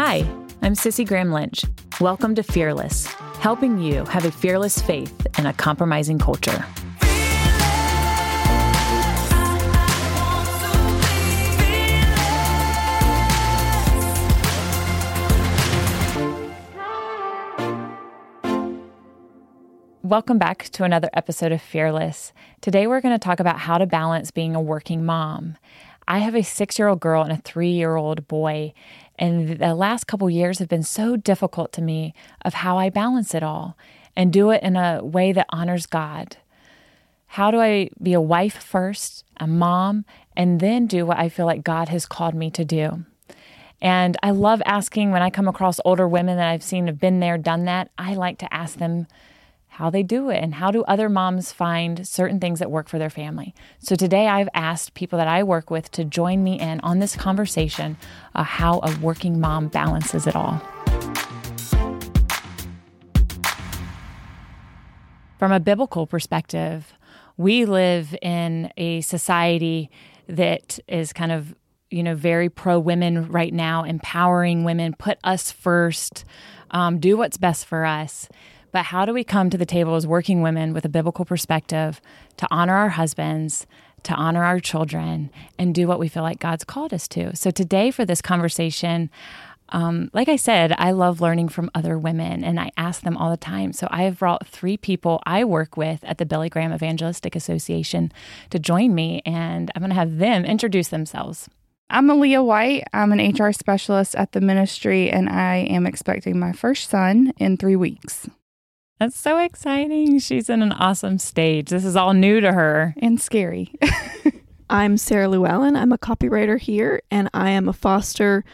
Hi, I'm Cissie Graham Lynch. Welcome to Fearless, helping you have a fearless faith in a compromising culture. Welcome back to another episode of Fearless. Today we're going to talk about how to balance being a working mom. I have a six year old girl and a three year old boy, and the last couple years have been so difficult to me of how I balance it all and do it in a way that honors God. How do I be a wife first, a mom, and then do what I feel like God has called me to do? And I love asking when I come across older women that I've seen have been there, done that. I like to ask them how they do it and how do other moms find certain things that work for their family. So today I've asked people that I work with to join me in on this conversation how a working mom balances it all. From a biblical perspective, we live in a society that is kind of you know very pro women right now empowering women put us first um, do what's best for us but how do we come to the table as working women with a biblical perspective to honor our husbands, to honor our children, and do what we feel like God's called us to? So, today for this conversation, um, like I said, I love learning from other women and I ask them all the time. So I have brought three people I work with at the Billy Graham Evangelistic Association to join me, and I'm going to have them introduce themselves. I'm Aaliyah White. I'm an HR specialist at the ministry, and I am expecting my first son in three weeks. That's so exciting. She's in an awesome stage. This is all new to her and scary. I'm Sarah Llewellyn. I'm a copywriter here, and I am a foster,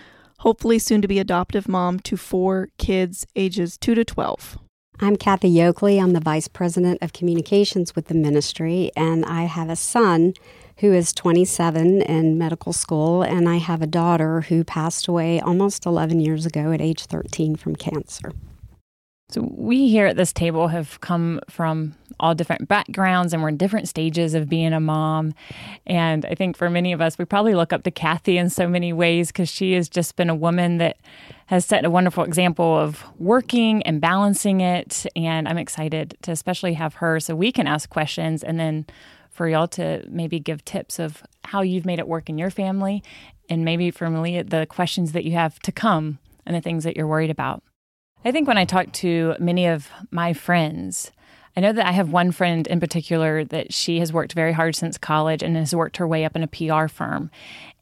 hopefully soon to be adoptive mom to four kids ages 2 to 12. I'm Kathy Yoakley. I'm the Vice President of Communications with the ministry, and I have a son who is 27 in medical school, and I have a daughter who passed away almost 11 years ago at age 13 from cancer. So, we here at this table have come from all different backgrounds and we're in different stages of being a mom. And I think for many of us, we probably look up to Kathy in so many ways because she has just been a woman that has set a wonderful example of working and balancing it. And I'm excited to especially have her so we can ask questions and then for y'all to maybe give tips of how you've made it work in your family and maybe for Malia, the questions that you have to come and the things that you're worried about. I think when I talk to many of my friends, I know that I have one friend in particular that she has worked very hard since college and has worked her way up in a PR firm.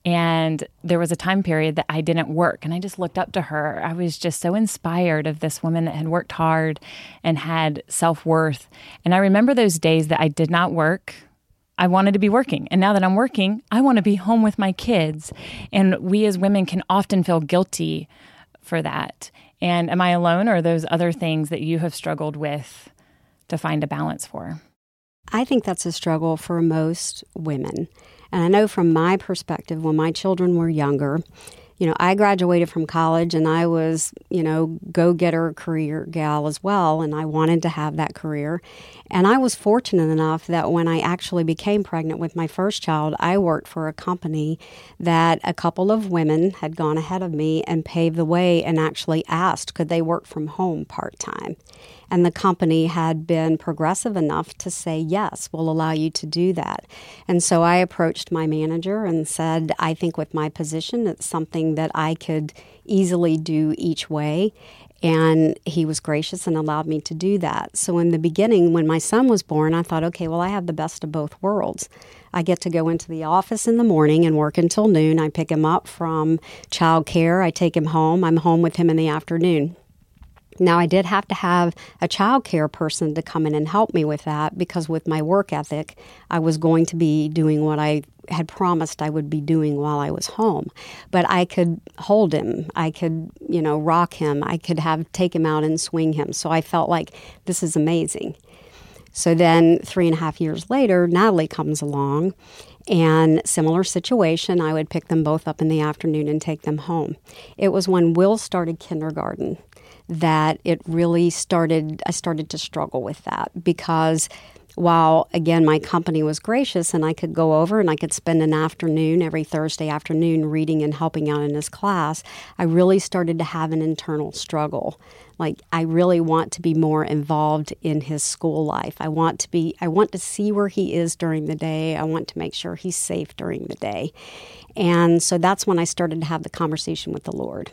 And there was a time period that I didn't work, and I just looked up to her. I was just so inspired of this woman that had worked hard and had self worth. And I remember those days that I did not work. I wanted to be working. And now that I'm working, I want to be home with my kids. And we as women can often feel guilty for that. And am I alone, or are those other things that you have struggled with to find a balance for? I think that's a struggle for most women. And I know from my perspective, when my children were younger, you know, I graduated from college and I was, you know, go getter career gal as well. And I wanted to have that career. And I was fortunate enough that when I actually became pregnant with my first child, I worked for a company that a couple of women had gone ahead of me and paved the way and actually asked, could they work from home part time? And the company had been progressive enough to say, yes, we'll allow you to do that. And so I approached my manager and said, I think with my position, it's something that I could easily do each way. And he was gracious and allowed me to do that. So, in the beginning, when my son was born, I thought, okay, well, I have the best of both worlds. I get to go into the office in the morning and work until noon. I pick him up from childcare. I take him home. I'm home with him in the afternoon. Now, I did have to have a child care person to come in and help me with that because, with my work ethic, I was going to be doing what I had promised I would be doing while I was home. But I could hold him, I could, you know, rock him, I could have take him out and swing him. So I felt like this is amazing. So then, three and a half years later, Natalie comes along. And similar situation, I would pick them both up in the afternoon and take them home. It was when Will started kindergarten that it really started, I started to struggle with that because while again my company was gracious and I could go over and I could spend an afternoon every Thursday afternoon reading and helping out in his class, I really started to have an internal struggle. Like I really want to be more involved in his school life. I want to be I want to see where he is during the day. I want to make sure he's safe during the day. And so that's when I started to have the conversation with the Lord.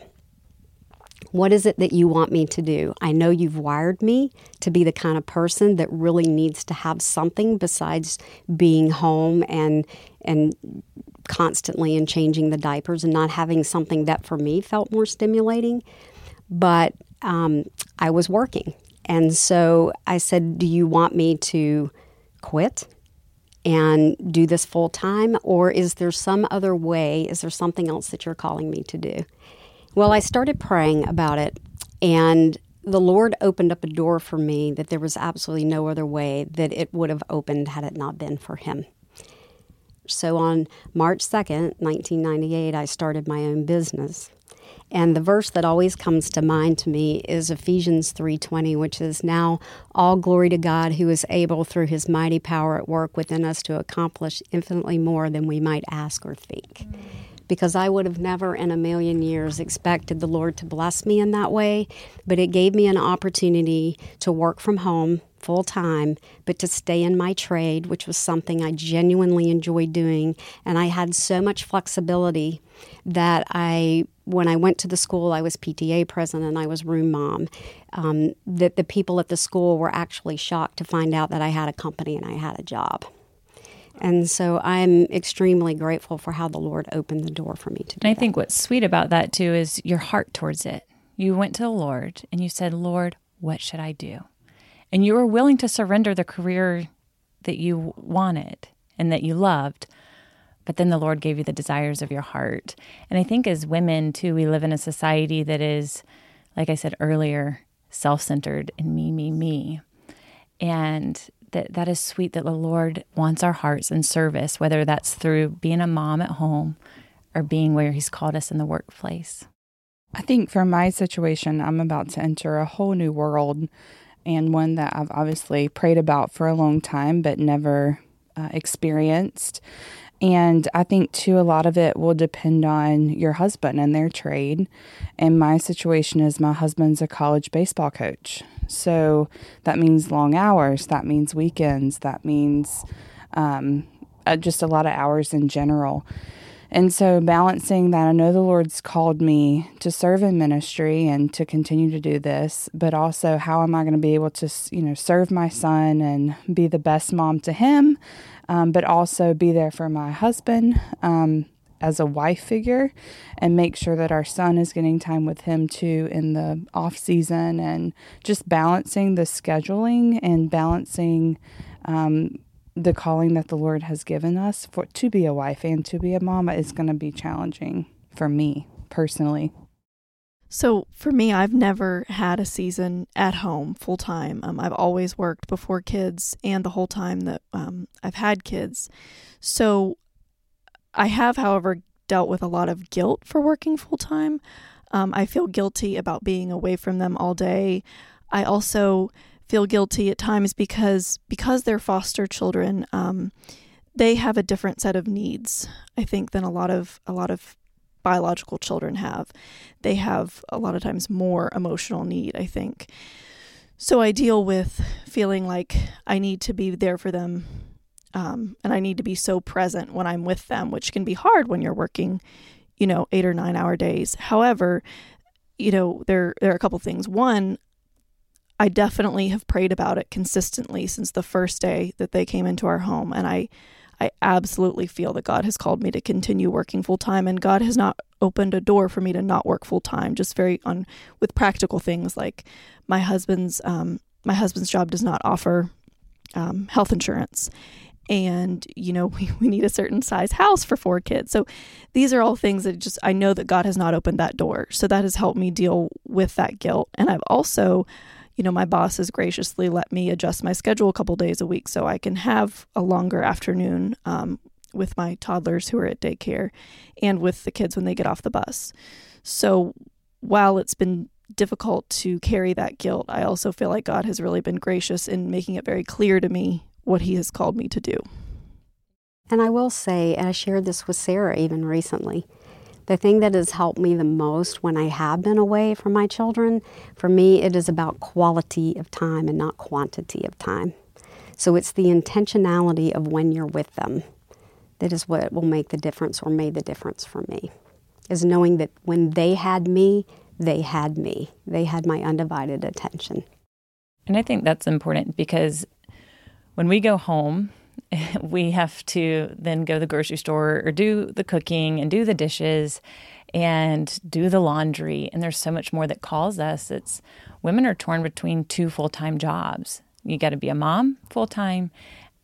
What is it that you want me to do? I know you've wired me to be the kind of person that really needs to have something besides being home and and constantly and changing the diapers and not having something that for me felt more stimulating. But um, I was working. And so I said, Do you want me to quit and do this full time? Or is there some other way? Is there something else that you're calling me to do? Well, I started praying about it, and the Lord opened up a door for me that there was absolutely no other way that it would have opened had it not been for Him. So on March 2nd, 1998, I started my own business. And the verse that always comes to mind to me is Ephesians 3:20, which is now all glory to God who is able through his mighty power at work within us to accomplish infinitely more than we might ask or think. Mm because I would have never in a million years expected the Lord to bless me in that way. But it gave me an opportunity to work from home full time, but to stay in my trade, which was something I genuinely enjoyed doing. And I had so much flexibility that I, when I went to the school, I was PTA president and I was room mom. Um, that the people at the school were actually shocked to find out that I had a company and I had a job. And so I'm extremely grateful for how the Lord opened the door for me to do And I that. think what's sweet about that too is your heart towards it. You went to the Lord and you said, Lord, what should I do? And you were willing to surrender the career that you wanted and that you loved. But then the Lord gave you the desires of your heart. And I think as women, too, we live in a society that is, like I said earlier, self centered and me, me, me. And that that is sweet that the Lord wants our hearts in service, whether that's through being a mom at home or being where He's called us in the workplace. I think for my situation, I'm about to enter a whole new world and one that I've obviously prayed about for a long time but never uh, experienced. And I think too, a lot of it will depend on your husband and their trade. And my situation is my husband's a college baseball coach. So that means long hours, that means weekends, that means um, uh, just a lot of hours in general. And so, balancing that, I know the Lord's called me to serve in ministry and to continue to do this, but also how am I going to be able to, you know, serve my son and be the best mom to him, um, but also be there for my husband um, as a wife figure and make sure that our son is getting time with him too in the off season and just balancing the scheduling and balancing. Um, the calling that the Lord has given us for to be a wife and to be a mama is going to be challenging for me personally. So for me, I've never had a season at home full time. Um, I've always worked before kids and the whole time that um, I've had kids. So I have, however, dealt with a lot of guilt for working full time. Um, I feel guilty about being away from them all day. I also feel guilty at times because because they're foster children. Um, they have a different set of needs, I think, than a lot of a lot of biological children have. They have a lot of times more emotional need, I think. So I deal with feeling like I need to be there for them um, and I need to be so present when I'm with them, which can be hard when you're working, you know, eight or nine hour days. However, you know, there there are a couple things. One, I definitely have prayed about it consistently since the first day that they came into our home, and I I absolutely feel that God has called me to continue working full time, and God has not opened a door for me to not work full time. Just very on with practical things like my husband's um, my husband's job does not offer um, health insurance, and you know we, we need a certain size house for four kids. So these are all things that just i know that god has not opened that door. So that has helped me deal with that guilt. And i've also you know my boss has graciously let me adjust my schedule a couple days a week so i can have a longer afternoon um, with my toddlers who are at daycare and with the kids when they get off the bus so while it's been difficult to carry that guilt i also feel like god has really been gracious in making it very clear to me what he has called me to do. And I will say, and I shared this with Sarah even recently, the thing that has helped me the most when I have been away from my children, for me, it is about quality of time and not quantity of time. So it's the intentionality of when you're with them that is what will make the difference or made the difference for me. Is knowing that when they had me, they had me. They had my undivided attention. And I think that's important because when we go home, we have to then go to the grocery store or do the cooking and do the dishes and do the laundry. And there's so much more that calls us. It's women are torn between two full time jobs. You got to be a mom full time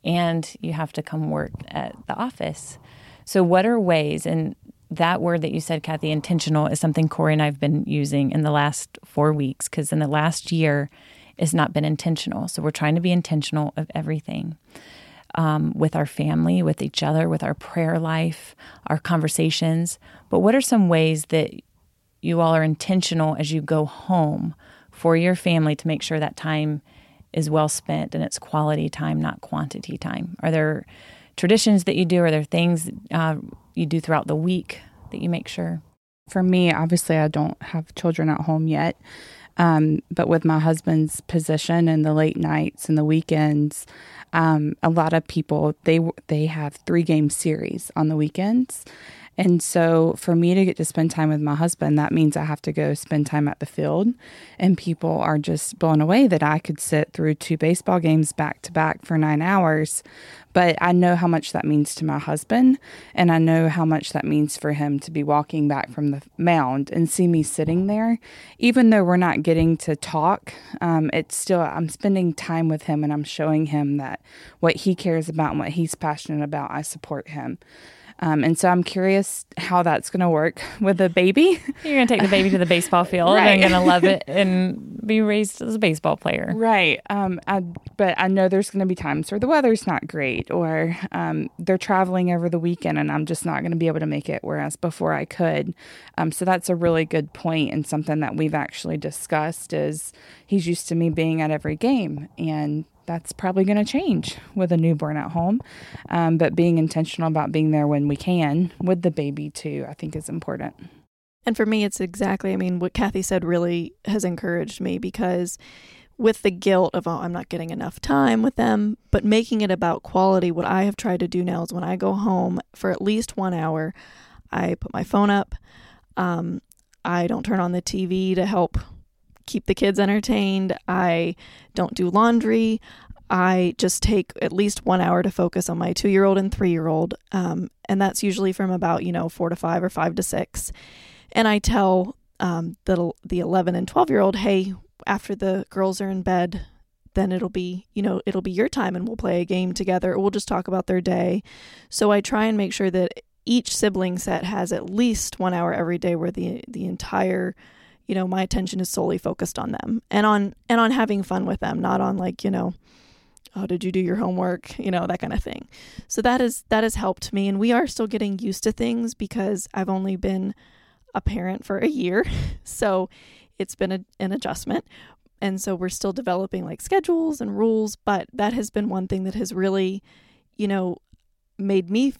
and you have to come work at the office. So, what are ways, and that word that you said, Kathy, intentional, is something Corey and I have been using in the last four weeks because in the last year, it's not been intentional. So, we're trying to be intentional of everything um, with our family, with each other, with our prayer life, our conversations. But what are some ways that you all are intentional as you go home for your family to make sure that time is well spent and it's quality time, not quantity time? Are there traditions that you do? Are there things uh, you do throughout the week that you make sure? For me, obviously, I don't have children at home yet. Um, but with my husband's position and the late nights and the weekends, um, a lot of people they they have three game series on the weekends, and so for me to get to spend time with my husband, that means I have to go spend time at the field. And people are just blown away that I could sit through two baseball games back to back for nine hours. But I know how much that means to my husband. And I know how much that means for him to be walking back from the mound and see me sitting there. Even though we're not getting to talk, um, it's still, I'm spending time with him and I'm showing him that what he cares about and what he's passionate about, I support him. Um, and so I'm curious how that's going to work with a baby. You're going to take the baby to the baseball field right. and going to love it and be raised as a baseball player. Right. Um, I, but I know there's going to be times where the weather's not great or um, they're traveling over the weekend and I'm just not going to be able to make it, whereas before I could. Um, so that's a really good point and something that we've actually discussed is he's used to me being at every game and that's probably going to change with a newborn at home. Um, but being intentional about being there when we can with the baby too, I think is important. And for me, it's exactly, I mean, what Kathy said really has encouraged me because with the guilt of, oh, I'm not getting enough time with them, but making it about quality, what I have tried to do now is when I go home for at least one hour, I put my phone up. Um, I don't turn on the TV to help keep the kids entertained. I don't do laundry. I just take at least one hour to focus on my two year old and three year old. Um, and that's usually from about, you know, four to five or five to six. And I tell um, the, the 11 and 12 year old, hey, after the girls are in bed, then it'll be, you know, it'll be your time and we'll play a game together we'll just talk about their day. So I try and make sure that each sibling set has at least one hour every day where the the entire you know my attention is solely focused on them and on and on having fun with them not on like you know oh did you do your homework? you know that kind of thing. So that is that has helped me and we are still getting used to things because i've only been a parent for a year so it's been a, an adjustment and so we're still developing like schedules and rules but that has been one thing that has really you know made me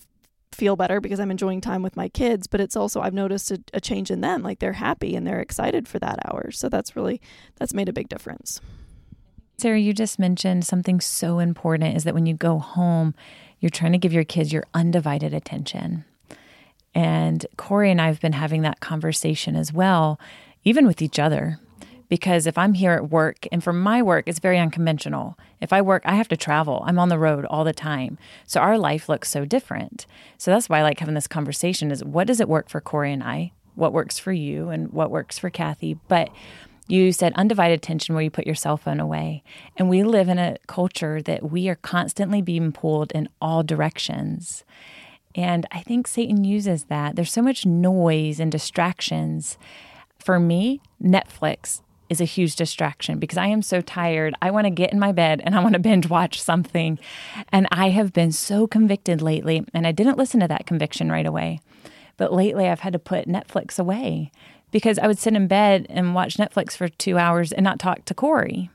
feel better because I'm enjoying time with my kids, but it's also I've noticed a, a, change in them. Like they're happy and they're excited for that hour. So that's really that's made a big difference. Sarah, you just mentioned something so important is that when you go home, you're trying to give your kids your undivided attention. And Corey and I have been having that conversation as well, even with each other because if I'm here at work, and for my work, it's very unconventional. If I work, I have to travel. I'm on the road all the time. So our life looks so different. So that's why I like having this conversation is what does it work for Corey and I? What works for you and what works for Kathy? But you said undivided attention where you put your cell phone away. And we live in a culture that we are constantly being pulled in all directions. And I think Satan uses that. There's so much noise and distractions. For me, Netflix is a huge distraction because I am so tired. I want to get in my bed and I want to binge watch something. And I have been so convicted lately, and I didn't listen to that conviction right away. But lately, I've had to put Netflix away because I would sit in bed and watch Netflix for two hours and not talk to Corey.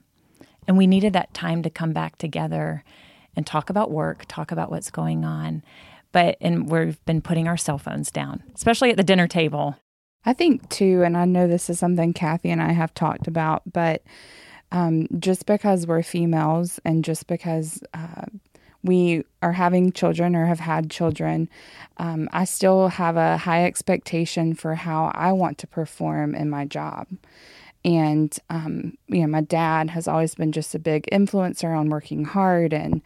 And we needed that time to come back together and talk about work, talk about what's going on. But and we've been putting our cell phones down, especially at the dinner table. I think too, and I know this is something Kathy and I have talked about, but um, just because we're females and just because uh, we are having children or have had children, um, I still have a high expectation for how I want to perform in my job. And, um, you know, my dad has always been just a big influencer on working hard and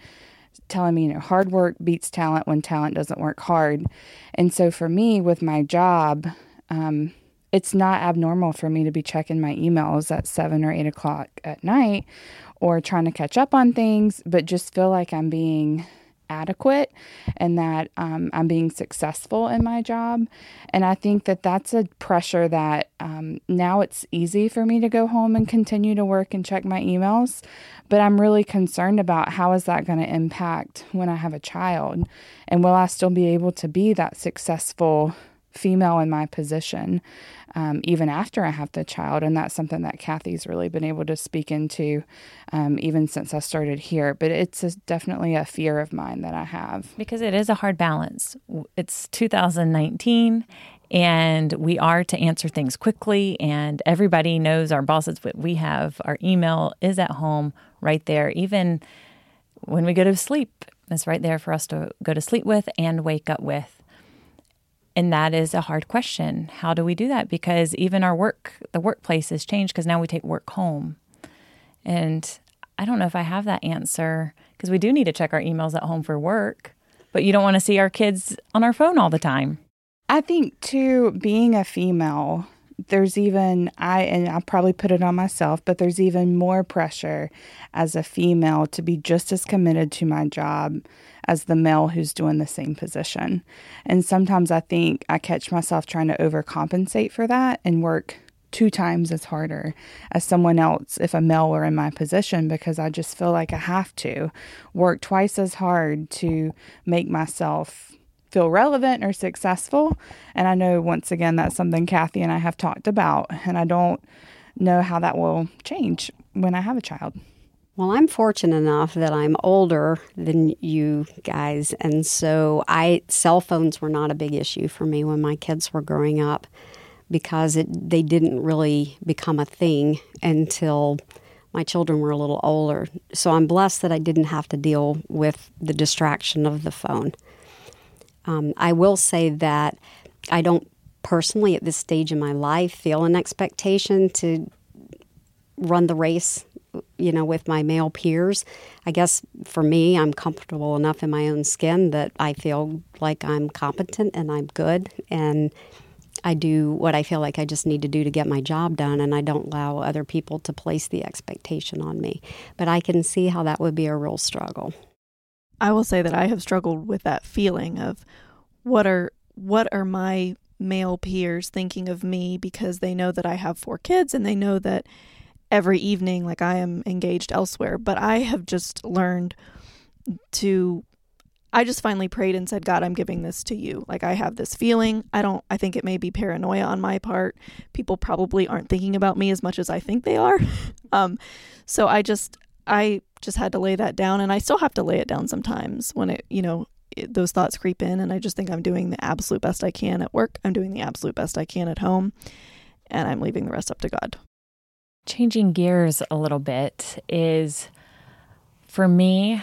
telling me, you know, hard work beats talent when talent doesn't work hard. And so for me, with my job, um, it's not abnormal for me to be checking my emails at seven or eight o'clock at night or trying to catch up on things, but just feel like I'm being adequate and that um, I'm being successful in my job. And I think that that's a pressure that um, now it's easy for me to go home and continue to work and check my emails. But I'm really concerned about how is that going to impact when I have a child? And will I still be able to be that successful female in my position? um, even after I have the child. And that's something that Kathy's really been able to speak into um, even since I started here. But it's a, definitely a fear of mine that I have. Because it is a hard balance. It's 2019 and we are to answer things quickly and everybody knows our bosses we have our email is at home right there even when we go to sleep it's right there for us to go to sleep with and wake up with and that is a hard question. How do we do that? Because even our work, the workplace has changed because now we take work home. And I don't know if I have that answer because we do need to check our emails at home for work, but you don't want to see our kids on our phone all the time. I think, too, being a female, there's even I and I'll probably put it on myself, but there's even more pressure as a female to be just as committed to my job as the male who's doing the same position. And sometimes I think I catch myself trying to overcompensate for that and work two times as harder as someone else if a male were in my position because I just feel like I have to work twice as hard to make myself feel relevant or successful. And I know once again that's something Kathy and I have talked about, and I don't know how that will change when I have a child. Well, I'm fortunate enough that I'm older than you guys, and so I cell phones were not a big issue for me when my kids were growing up because it they didn't really become a thing until my children were a little older. So I'm blessed that I didn't have to deal with the distraction of the phone. Um, I will say that I don't personally, at this stage in my life, feel an expectation to run the race, you know, with my male peers. I guess for me, I'm comfortable enough in my own skin that I feel like I'm competent and I'm good and I do what I feel like I just need to do to get my job done, and I don't allow other people to place the expectation on me. But I can see how that would be a real struggle. I will say that I have struggled with that feeling of what are what are my male peers thinking of me because they know that I have four kids and they know that every evening like I am engaged elsewhere but I have just learned to I just finally prayed and said God I'm giving this to you like I have this feeling I don't I think it may be paranoia on my part people probably aren't thinking about me as much as I think they are um so I just I just had to lay that down and I still have to lay it down sometimes when it, you know, it, those thoughts creep in and I just think I'm doing the absolute best I can at work. I'm doing the absolute best I can at home and I'm leaving the rest up to God. Changing gears a little bit is for me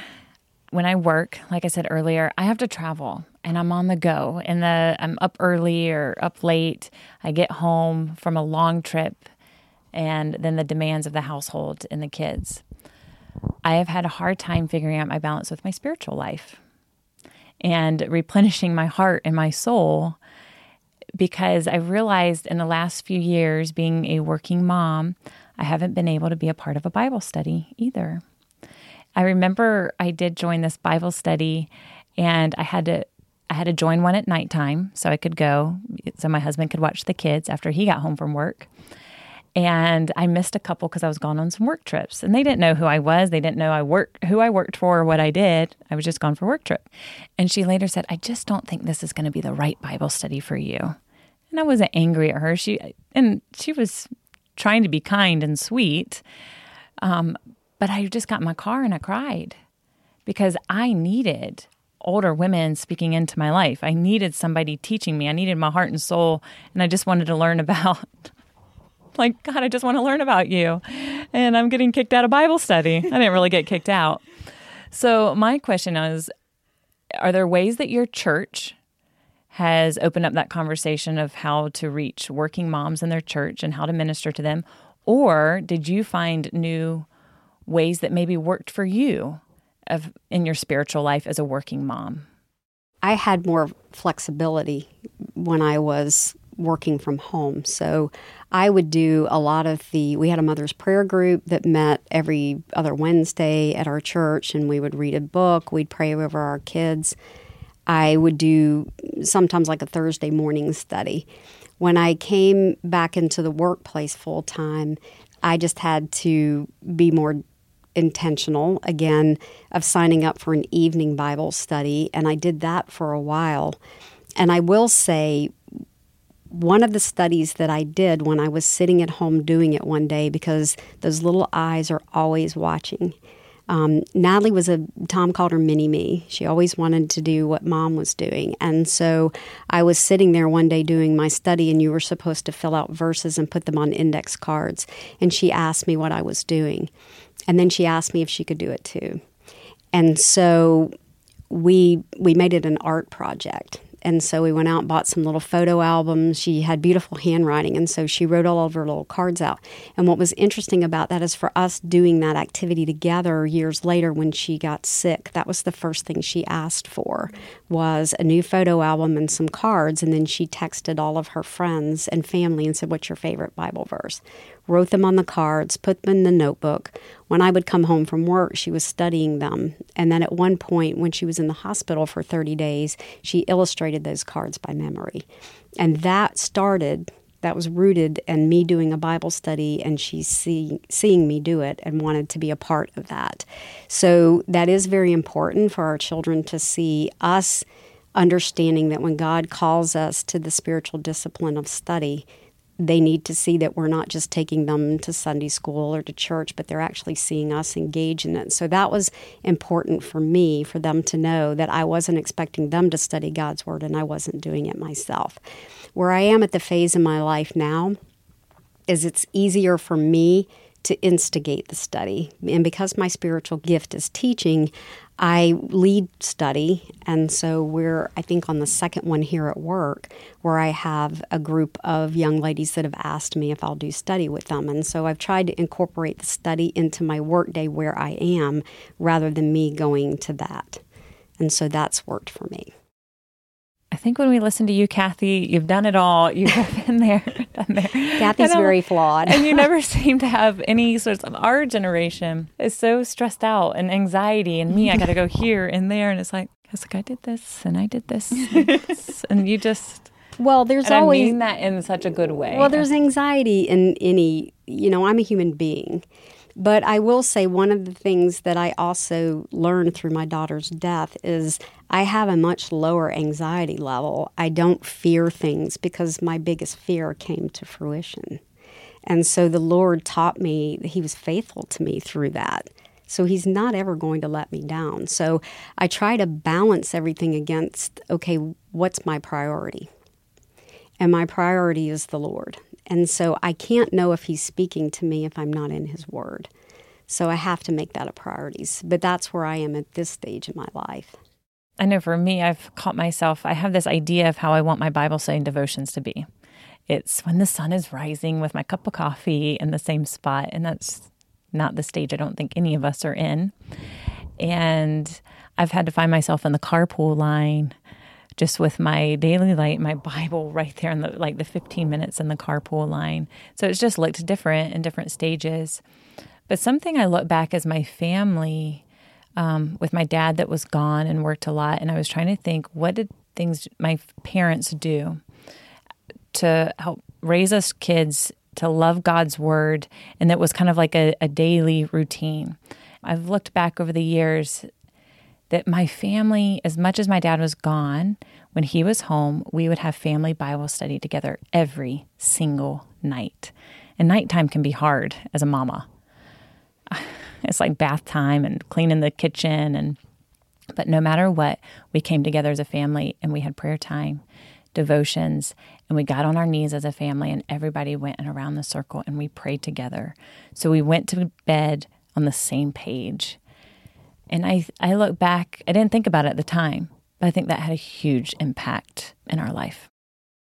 when I work, like I said earlier, I have to travel and I'm on the go and the I'm up early or up late. I get home from a long trip and then the demands of the household and the kids. I have had a hard time figuring out my balance with my spiritual life and replenishing my heart and my soul because I've realized in the last few years, being a working mom, I haven't been able to be a part of a Bible study either. I remember I did join this Bible study and I had to I had to join one at nighttime so I could go so my husband could watch the kids after he got home from work. And I missed a couple because I was gone on some work trips. And they didn't know who I was. They didn't know I worked who I worked for or what I did. I was just gone for work trip. And she later said, I just don't think this is going to be the right Bible study for you. And I wasn't angry at her. She and she was trying to be kind and sweet. Um, but I just got in my car and I cried because I needed older women speaking into my life. I needed somebody teaching me. I needed my heart and soul, and I just wanted to learn about. Like, God, I just want to learn about you. And I'm getting kicked out of Bible study. I didn't really get kicked out. So, my question is Are there ways that your church has opened up that conversation of how to reach working moms in their church and how to minister to them? Or did you find new ways that maybe worked for you of in your spiritual life as a working mom? I had more flexibility when I was working from home. So I would do a lot of the, we had a mother's prayer group that met every other Wednesday at our church, and we would read a book, we'd pray over our kids. I would do sometimes like a Thursday morning study. When I came back into the workplace full time, I just had to be more intentional again of signing up for an evening Bible study, and I did that for a while. And I will say, one of the studies that I did when I was sitting at home doing it one day, because those little eyes are always watching, um, Natalie was a, Tom called her mini me. She always wanted to do what mom was doing. And so I was sitting there one day doing my study, and you were supposed to fill out verses and put them on index cards. And she asked me what I was doing. And then she asked me if she could do it too. And so we we made it an art project and so we went out and bought some little photo albums. She had beautiful handwriting, and so she wrote all of her little cards out. And what was interesting about that is for us doing that activity together years later when she got sick, that was the first thing she asked for was a new photo album and some cards. And then she texted all of her friends and family and said, "What's your favorite Bible verse?" Wrote them on the cards, put them in the notebook. When I would come home from work, she was studying them. And then at one point, when she was in the hospital for 30 days, she illustrated those cards by memory. And that started, that was rooted in me doing a Bible study and she see, seeing me do it and wanted to be a part of that. So that is very important for our children to see us understanding that when God calls us to the spiritual discipline of study, they need to see that we're not just taking them to Sunday school or to church, but they're actually seeing us engage in it. So that was important for me, for them to know that I wasn't expecting them to study God's Word and I wasn't doing it myself. Where I am at the phase in my life now is it's easier for me to instigate the study. And because my spiritual gift is teaching, I lead study. And so we're, I think, on the second one here at work where I have a group of young ladies that have asked me if I'll do study with them. And so I've tried to incorporate the study into my workday where I am rather than me going to that. And so that's worked for me. I think when we listen to you, Kathy, you've done it all. You've been there, done there. Kathy's very flawed. and you never seem to have any sorts of our generation is so stressed out and anxiety and me, I gotta go here and there and it's like it's like I did this and I did this and, this, and you just Well, there's and always I mean that in such a good way. Well, there's anxiety in any, you know, I'm a human being. But I will say one of the things that I also learned through my daughter's death is I have a much lower anxiety level. I don't fear things because my biggest fear came to fruition. And so the Lord taught me, that He was faithful to me through that. So He's not ever going to let me down. So I try to balance everything against okay, what's my priority? And my priority is the Lord. And so I can't know if he's speaking to me if I'm not in his word. So I have to make that a priority. But that's where I am at this stage in my life. I know for me, I've caught myself, I have this idea of how I want my Bible study devotions to be. It's when the sun is rising with my cup of coffee in the same spot. And that's not the stage I don't think any of us are in. And I've had to find myself in the carpool line just with my daily light, my Bible right there in the like the 15 minutes in the carpool line. So it's just looked different in different stages. But something I look back as my family, um, with my dad that was gone and worked a lot, and I was trying to think what did things my parents do to help raise us kids to love God's word, and it was kind of like a, a daily routine. I've looked back over the years that my family, as much as my dad was gone, when he was home, we would have family Bible study together every single night. And nighttime can be hard as a mama. It's like bath time and cleaning the kitchen and But no matter what, we came together as a family and we had prayer time, devotions, and we got on our knees as a family and everybody went around the circle and we prayed together. So we went to bed on the same page. And I I look back, I didn't think about it at the time, but I think that had a huge impact in our life.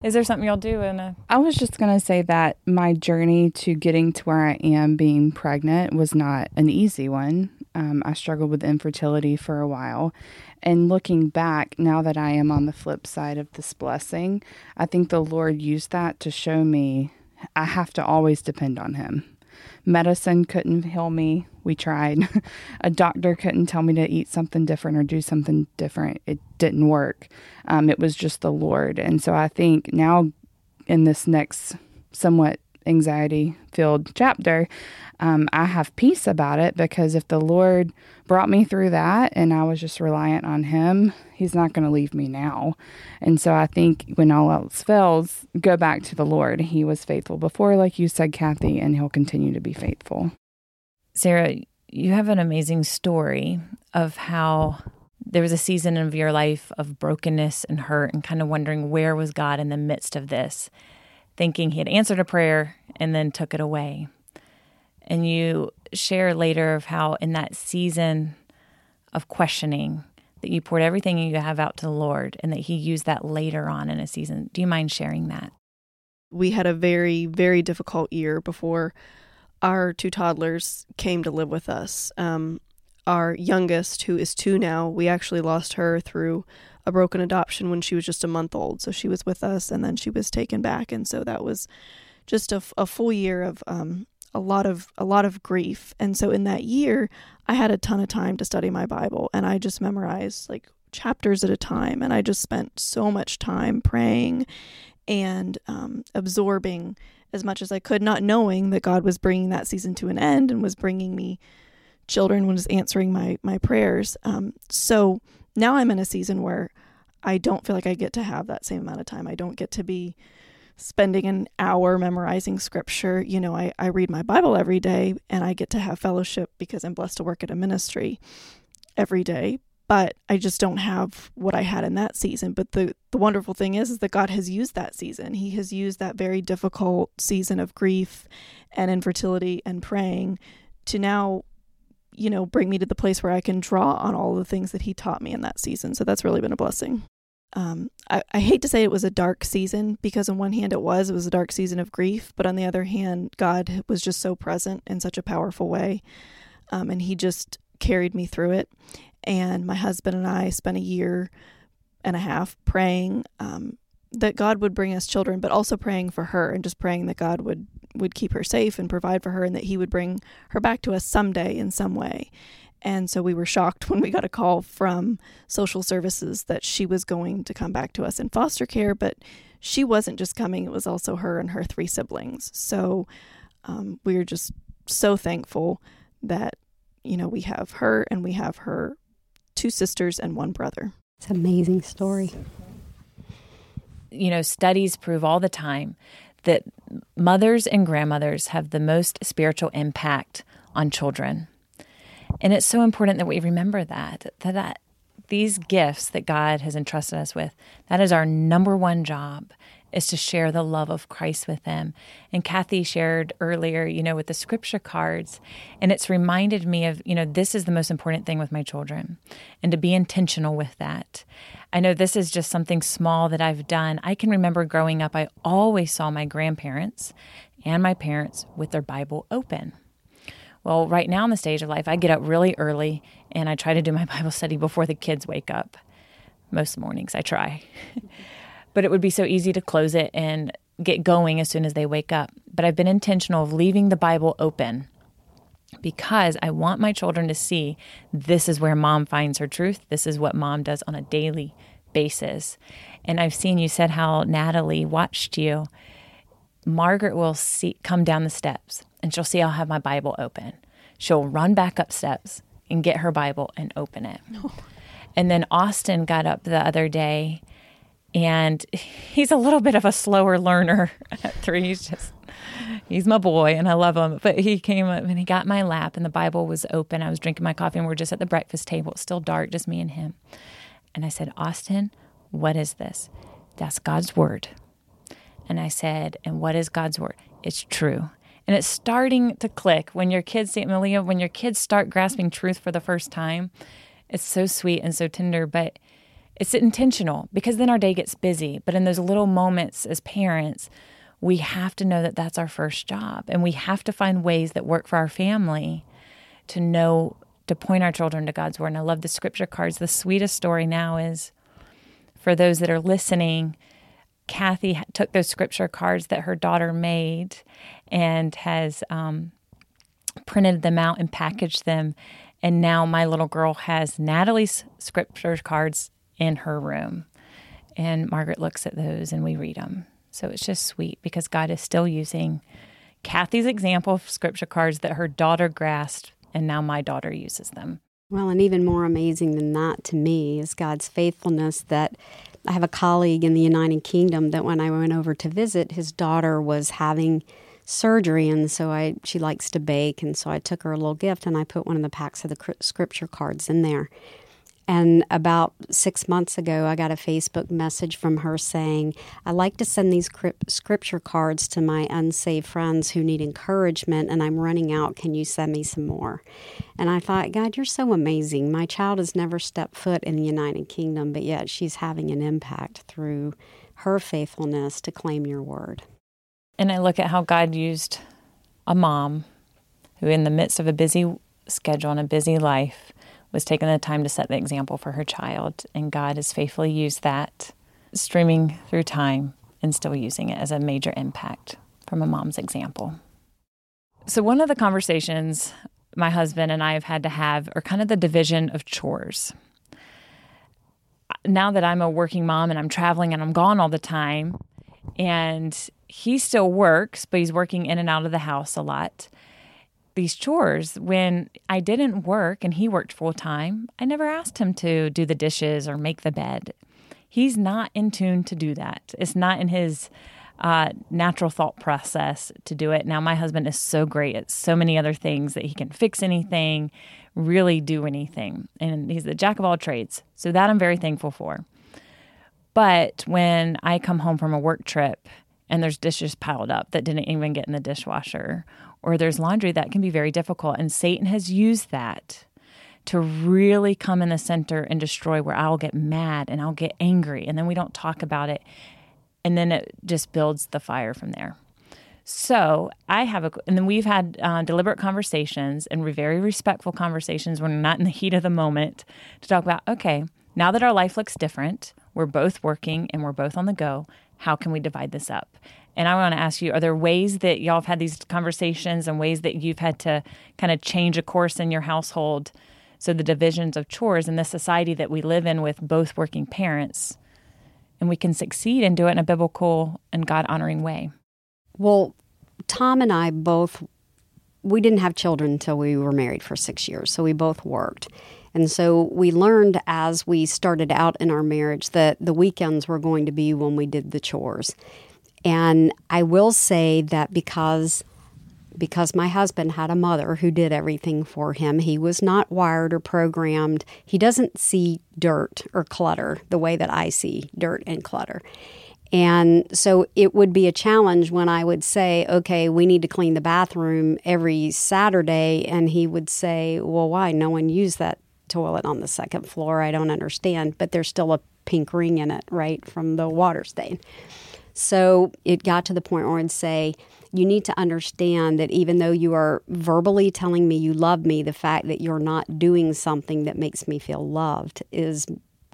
Is there something you'll do in a I was just going to say that my journey to getting to where I am being pregnant was not an easy one. Um, I struggled with infertility for a while. And looking back, now that I am on the flip side of this blessing, I think the Lord used that to show me I have to always depend on Him. Medicine couldn't heal me. We tried. a doctor couldn't tell me to eat something different or do something different. It didn't work. Um, it was just the Lord. And so I think now in this next somewhat anxiety filled chapter, um, I have peace about it because if the Lord brought me through that and I was just reliant on Him, He's not going to leave me now. And so I think when all else fails, go back to the Lord. He was faithful before, like you said, Kathy, and He'll continue to be faithful. Sarah, you have an amazing story of how there was a season of your life of brokenness and hurt and kind of wondering where was God in the midst of this thinking he had answered a prayer and then took it away. And you share later of how in that season of questioning that you poured everything you have out to the Lord and that he used that later on in a season. Do you mind sharing that? We had a very, very difficult year before our two toddlers came to live with us. Um, our youngest, who is two now, we actually lost her through a broken adoption when she was just a month old. So she was with us and then she was taken back. And so that was just a, a full year of um, a lot of a lot of grief. And so in that year, I had a ton of time to study my Bible and I just memorized like chapters at a time. And I just spent so much time praying and um, absorbing as much as I could, not knowing that God was bringing that season to an end and was bringing me children, was answering my my prayers. Um, so now I'm in a season where I don't feel like I get to have that same amount of time. I don't get to be spending an hour memorizing scripture. You know, I, I read my Bible every day and I get to have fellowship because I'm blessed to work at a ministry every day. But I just don't have what I had in that season. But the, the wonderful thing is, is that God has used that season. He has used that very difficult season of grief and infertility and praying to now you know, bring me to the place where I can draw on all the things that he taught me in that season. So that's really been a blessing. Um, I, I hate to say it was a dark season because, on one hand, it was. It was a dark season of grief. But on the other hand, God was just so present in such a powerful way. Um, and he just carried me through it. And my husband and I spent a year and a half praying um, that God would bring us children, but also praying for her and just praying that God would would keep her safe and provide for her and that he would bring her back to us someday in some way. And so we were shocked when we got a call from social services that she was going to come back to us in foster care, but she wasn't just coming, it was also her and her three siblings. So um, we are just so thankful that, you know, we have her and we have her two sisters and one brother. It's an amazing story. You know, studies prove all the time that mothers and grandmothers have the most spiritual impact on children. And it's so important that we remember that, that, that these gifts that God has entrusted us with, that is our number one job is to share the love of Christ with them. And Kathy shared earlier, you know, with the scripture cards, and it's reminded me of, you know, this is the most important thing with my children and to be intentional with that. I know this is just something small that I've done. I can remember growing up, I always saw my grandparents and my parents with their Bible open. Well, right now in the stage of life, I get up really early and I try to do my Bible study before the kids wake up. Most mornings I try. but it would be so easy to close it and get going as soon as they wake up. But I've been intentional of leaving the Bible open because I want my children to see this is where mom finds her truth. This is what mom does on a daily basis. And I've seen you said how Natalie watched you. Margaret will see come down the steps and she'll see I'll have my Bible open. She'll run back up steps and get her Bible and open it. No. And then Austin got up the other day and he's a little bit of a slower learner at three. He's just He's my boy and I love him. But he came up and he got my lap and the Bible was open. I was drinking my coffee and we are just at the breakfast table. It's still dark, just me and him. And I said, Austin, what is this? That's God's word. And I said, and what is God's word? It's true. And it's starting to click when your kids, St. Malia, when your kids start grasping truth for the first time. It's so sweet and so tender, but it's intentional because then our day gets busy. But in those little moments as parents, we have to know that that's our first job. And we have to find ways that work for our family to know, to point our children to God's word. And I love the scripture cards. The sweetest story now is for those that are listening. Kathy took those scripture cards that her daughter made and has um, printed them out and packaged them. And now my little girl has Natalie's scripture cards in her room. And Margaret looks at those and we read them. So it's just sweet because God is still using Kathy's example of scripture cards that her daughter grasped, and now my daughter uses them. Well, and even more amazing than that to me is God's faithfulness that I have a colleague in the United Kingdom that when I went over to visit, his daughter was having surgery and so I she likes to bake and so I took her a little gift and I put one of the packs of the scripture cards in there. And about six months ago, I got a Facebook message from her saying, I like to send these scripture cards to my unsaved friends who need encouragement, and I'm running out. Can you send me some more? And I thought, God, you're so amazing. My child has never stepped foot in the United Kingdom, but yet she's having an impact through her faithfulness to claim your word. And I look at how God used a mom who, in the midst of a busy schedule and a busy life, was taking the time to set the example for her child. And God has faithfully used that, streaming through time and still using it as a major impact from a mom's example. So, one of the conversations my husband and I have had to have are kind of the division of chores. Now that I'm a working mom and I'm traveling and I'm gone all the time, and he still works, but he's working in and out of the house a lot these chores when I didn't work and he worked full time. I never asked him to do the dishes or make the bed. He's not in tune to do that. It's not in his uh, natural thought process to do it. Now, my husband is so great at so many other things that he can fix anything, really do anything. And he's the jack of all trades. So, that I'm very thankful for. But when I come home from a work trip and there's dishes piled up that didn't even get in the dishwasher, or there's laundry that can be very difficult. And Satan has used that to really come in the center and destroy where I'll get mad and I'll get angry. And then we don't talk about it. And then it just builds the fire from there. So I have a, and then we've had uh, deliberate conversations and very respectful conversations when we're not in the heat of the moment to talk about, okay, now that our life looks different, we're both working and we're both on the go. How can we divide this up? And I want to ask you are there ways that y'all have had these conversations and ways that you've had to kind of change a course in your household? So, the divisions of chores in the society that we live in with both working parents, and we can succeed and do it in a biblical and God honoring way. Well, Tom and I both, we didn't have children until we were married for six years. So, we both worked. And so we learned as we started out in our marriage that the weekends were going to be when we did the chores. And I will say that because because my husband had a mother who did everything for him. He was not wired or programmed. He doesn't see dirt or clutter the way that I see dirt and clutter. And so it would be a challenge when I would say, okay, we need to clean the bathroom every Saturday. And he would say, well, why? No one used that toilet on the second floor. I don't understand. But there's still a pink ring in it, right, from the water stain. So it got to the point where I'd say, you need to understand that even though you are verbally telling me you love me, the fact that you're not doing something that makes me feel loved is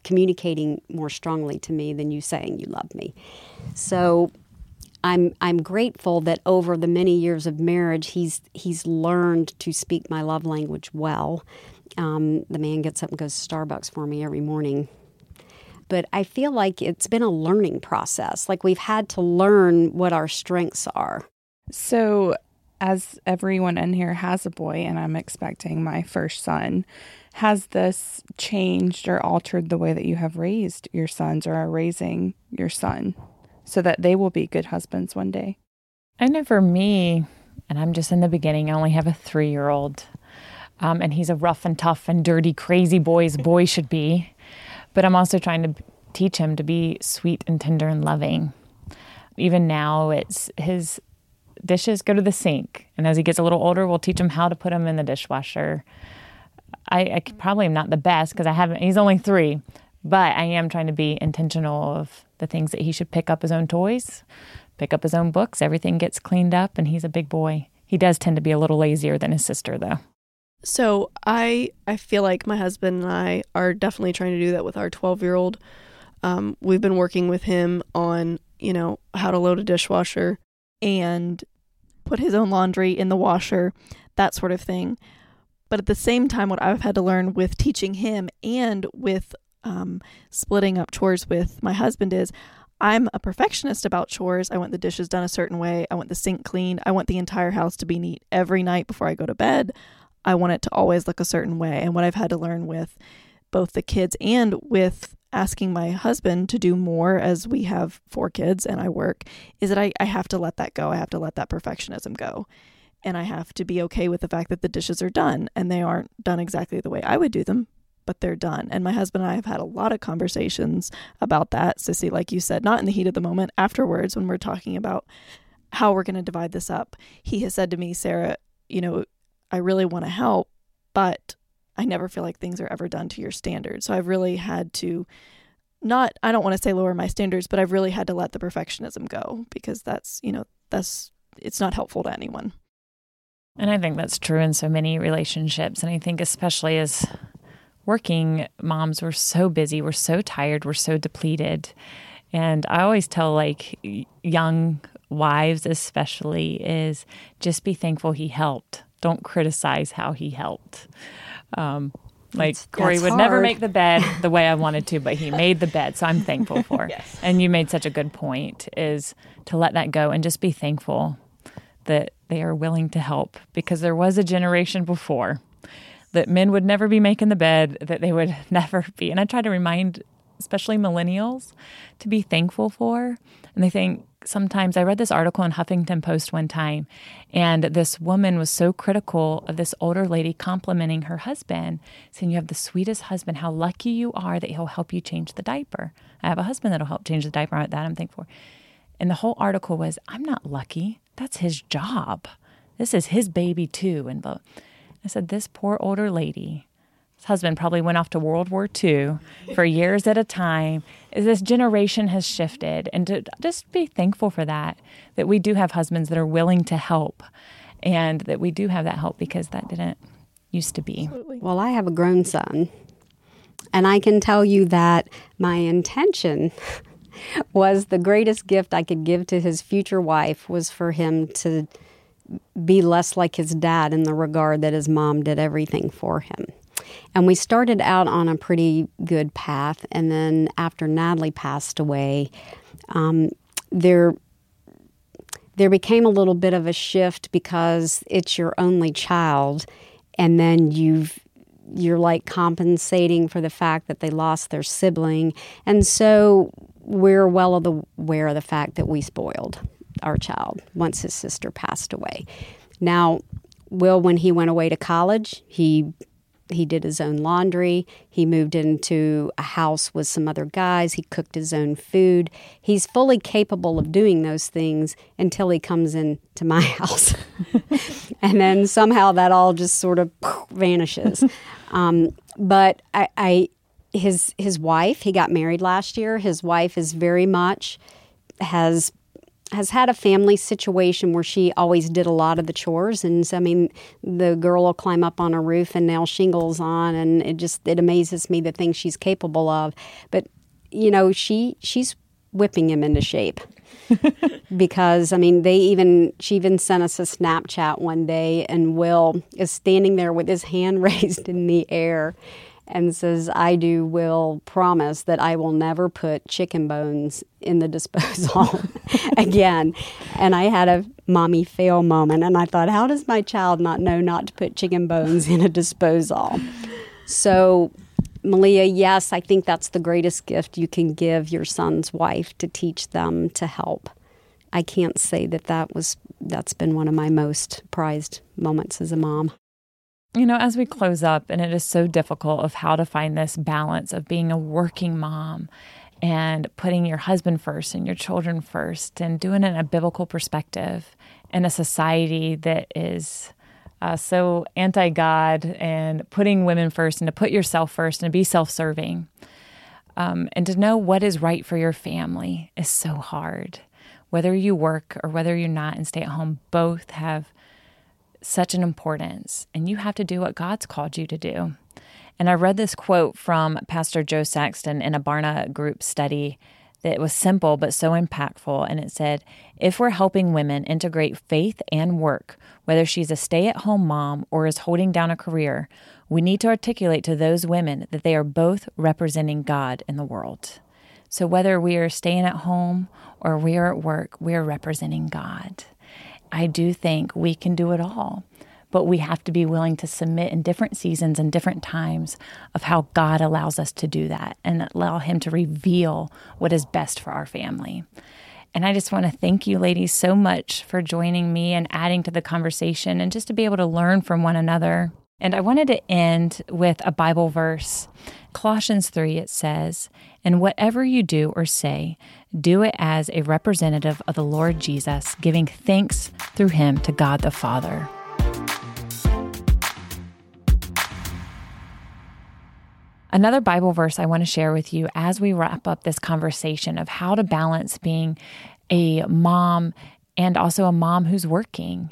communicating more strongly to me than you saying you love me. So I'm I'm grateful that over the many years of marriage, he's he's learned to speak my love language well. Um, the man gets up and goes to Starbucks for me every morning but I feel like it's been a learning process. Like we've had to learn what our strengths are. So, as everyone in here has a boy, and I'm expecting my first son, has this changed or altered the way that you have raised your sons or are raising your son so that they will be good husbands one day? I know for me, and I'm just in the beginning, I only have a three year old. Um, and he's a rough and tough and dirty, crazy boy as boy should be. But I'm also trying to teach him to be sweet and tender and loving. Even now, it's his dishes go to the sink. And as he gets a little older, we'll teach him how to put them in the dishwasher. I, I probably am not the best because I haven't, he's only three, but I am trying to be intentional of the things that he should pick up his own toys, pick up his own books. Everything gets cleaned up, and he's a big boy. He does tend to be a little lazier than his sister, though. So I I feel like my husband and I are definitely trying to do that with our 12 year old. Um, we've been working with him on you know how to load a dishwasher and put his own laundry in the washer, that sort of thing. But at the same time, what I've had to learn with teaching him and with um, splitting up chores with my husband is I'm a perfectionist about chores. I want the dishes done a certain way. I want the sink cleaned. I want the entire house to be neat every night before I go to bed. I want it to always look a certain way. And what I've had to learn with both the kids and with asking my husband to do more as we have four kids and I work is that I, I have to let that go. I have to let that perfectionism go. And I have to be okay with the fact that the dishes are done and they aren't done exactly the way I would do them, but they're done. And my husband and I have had a lot of conversations about that. Cissie, like you said, not in the heat of the moment, afterwards when we're talking about how we're going to divide this up. He has said to me, Sarah, you know, I really want to help, but I never feel like things are ever done to your standards. So I've really had to not I don't want to say lower my standards, but I've really had to let the perfectionism go because that's, you know, that's it's not helpful to anyone. And I think that's true in so many relationships and I think especially as working moms we're so busy, we're so tired, we're so depleted. And I always tell like young wives especially is just be thankful he helped don't criticize how he helped. Um, like that's, Corey that's would hard. never make the bed the way I wanted to, but he made the bed, so I'm thankful for. yes. And you made such a good point is to let that go and just be thankful that they are willing to help because there was a generation before that men would never be making the bed, that they would never be. And I try to remind especially millennials to be thankful for. And they think sometimes I read this article in Huffington Post one time, and this woman was so critical of this older lady complimenting her husband, saying, You have the sweetest husband. How lucky you are that he'll help you change the diaper. I have a husband that'll help change the diaper. That I'm thankful for. And the whole article was, I'm not lucky. That's his job. This is his baby too. And I said, This poor older lady husband probably went off to World War II for years at a time. This generation has shifted, and to just be thankful for that, that we do have husbands that are willing to help, and that we do have that help because that didn't used to be. Well, I have a grown son, and I can tell you that my intention was the greatest gift I could give to his future wife was for him to be less like his dad in the regard that his mom did everything for him. And we started out on a pretty good path. And then after Natalie passed away, um, there there became a little bit of a shift because it's your only child, and then you've you're like compensating for the fact that they lost their sibling, and so we're well aware of the fact that we spoiled our child once his sister passed away. Now, Will, when he went away to college, he he did his own laundry. He moved into a house with some other guys. He cooked his own food. He's fully capable of doing those things until he comes into my house. and then somehow that all just sort of vanishes. Um, but I, I, his his wife, he got married last year. His wife is very much has has had a family situation where she always did a lot of the chores. And so, i mean the girl will climb up on a roof and nail shingles on and it just it amazes me the things she's capable of. But you know she she's whipping him into shape. Because i mean they even she even sent us a snapchat one day and will is standing there with his hand raised in the air and says, I do will promise that I will never put chicken bones in the disposal again. And I had a mommy fail moment, and I thought, how does my child not know not to put chicken bones in a disposal? So, Malia, yes, I think that's the greatest gift you can give your son's wife to teach them to help I can't say that that was that's been one of my most prized moments as a mom. You know, as we close up, and it is so difficult of how to find this balance of being a working mom and putting your husband first and your children first and doing it in a biblical perspective in a society that is uh, so anti God and putting women first and to put yourself first and to be self serving. Um, and to know what is right for your family is so hard. Whether you work or whether you're not and stay at home, both have such an importance, and you have to do what God's called you to do. And I read this quote from Pastor Jo Saxton in a Barna group study that was simple but so impactful. And it said, If we're helping women integrate faith and work, whether she's a stay at home mom or is holding down a career, we need to articulate to those women that they are both representing God in the world. So whether we are staying at home or we are at work, we are representing God. I do think we can do it all, but we have to be willing to submit in different seasons and different times of how God allows us to do that and allow Him to reveal what is best for our family. And I just want to thank you, ladies, so much for joining me and adding to the conversation and just to be able to learn from one another. And I wanted to end with a Bible verse. Colossians 3, it says, And whatever you do or say, do it as a representative of the Lord Jesus, giving thanks through him to God the Father. Another Bible verse I want to share with you as we wrap up this conversation of how to balance being a mom and also a mom who's working.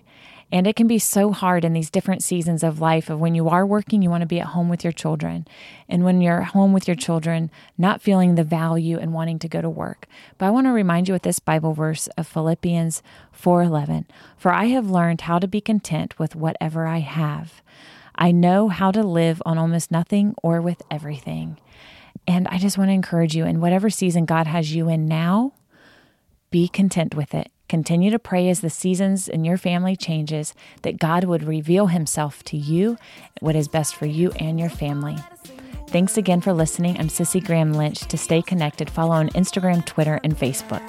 And it can be so hard in these different seasons of life of when you are working, you want to be at home with your children. And when you're home with your children, not feeling the value and wanting to go to work. But I want to remind you with this Bible verse of Philippians 4:11, "For I have learned how to be content with whatever I have. I know how to live on almost nothing or with everything." And I just want to encourage you in whatever season God has you in now, be content with it Continue to pray as the seasons in your family changes that God would reveal himself to you, what is best for you and your family. Thanks again for listening. I'm Cissie Graham Lynch. To stay connected, follow on Instagram, Twitter, and Facebook.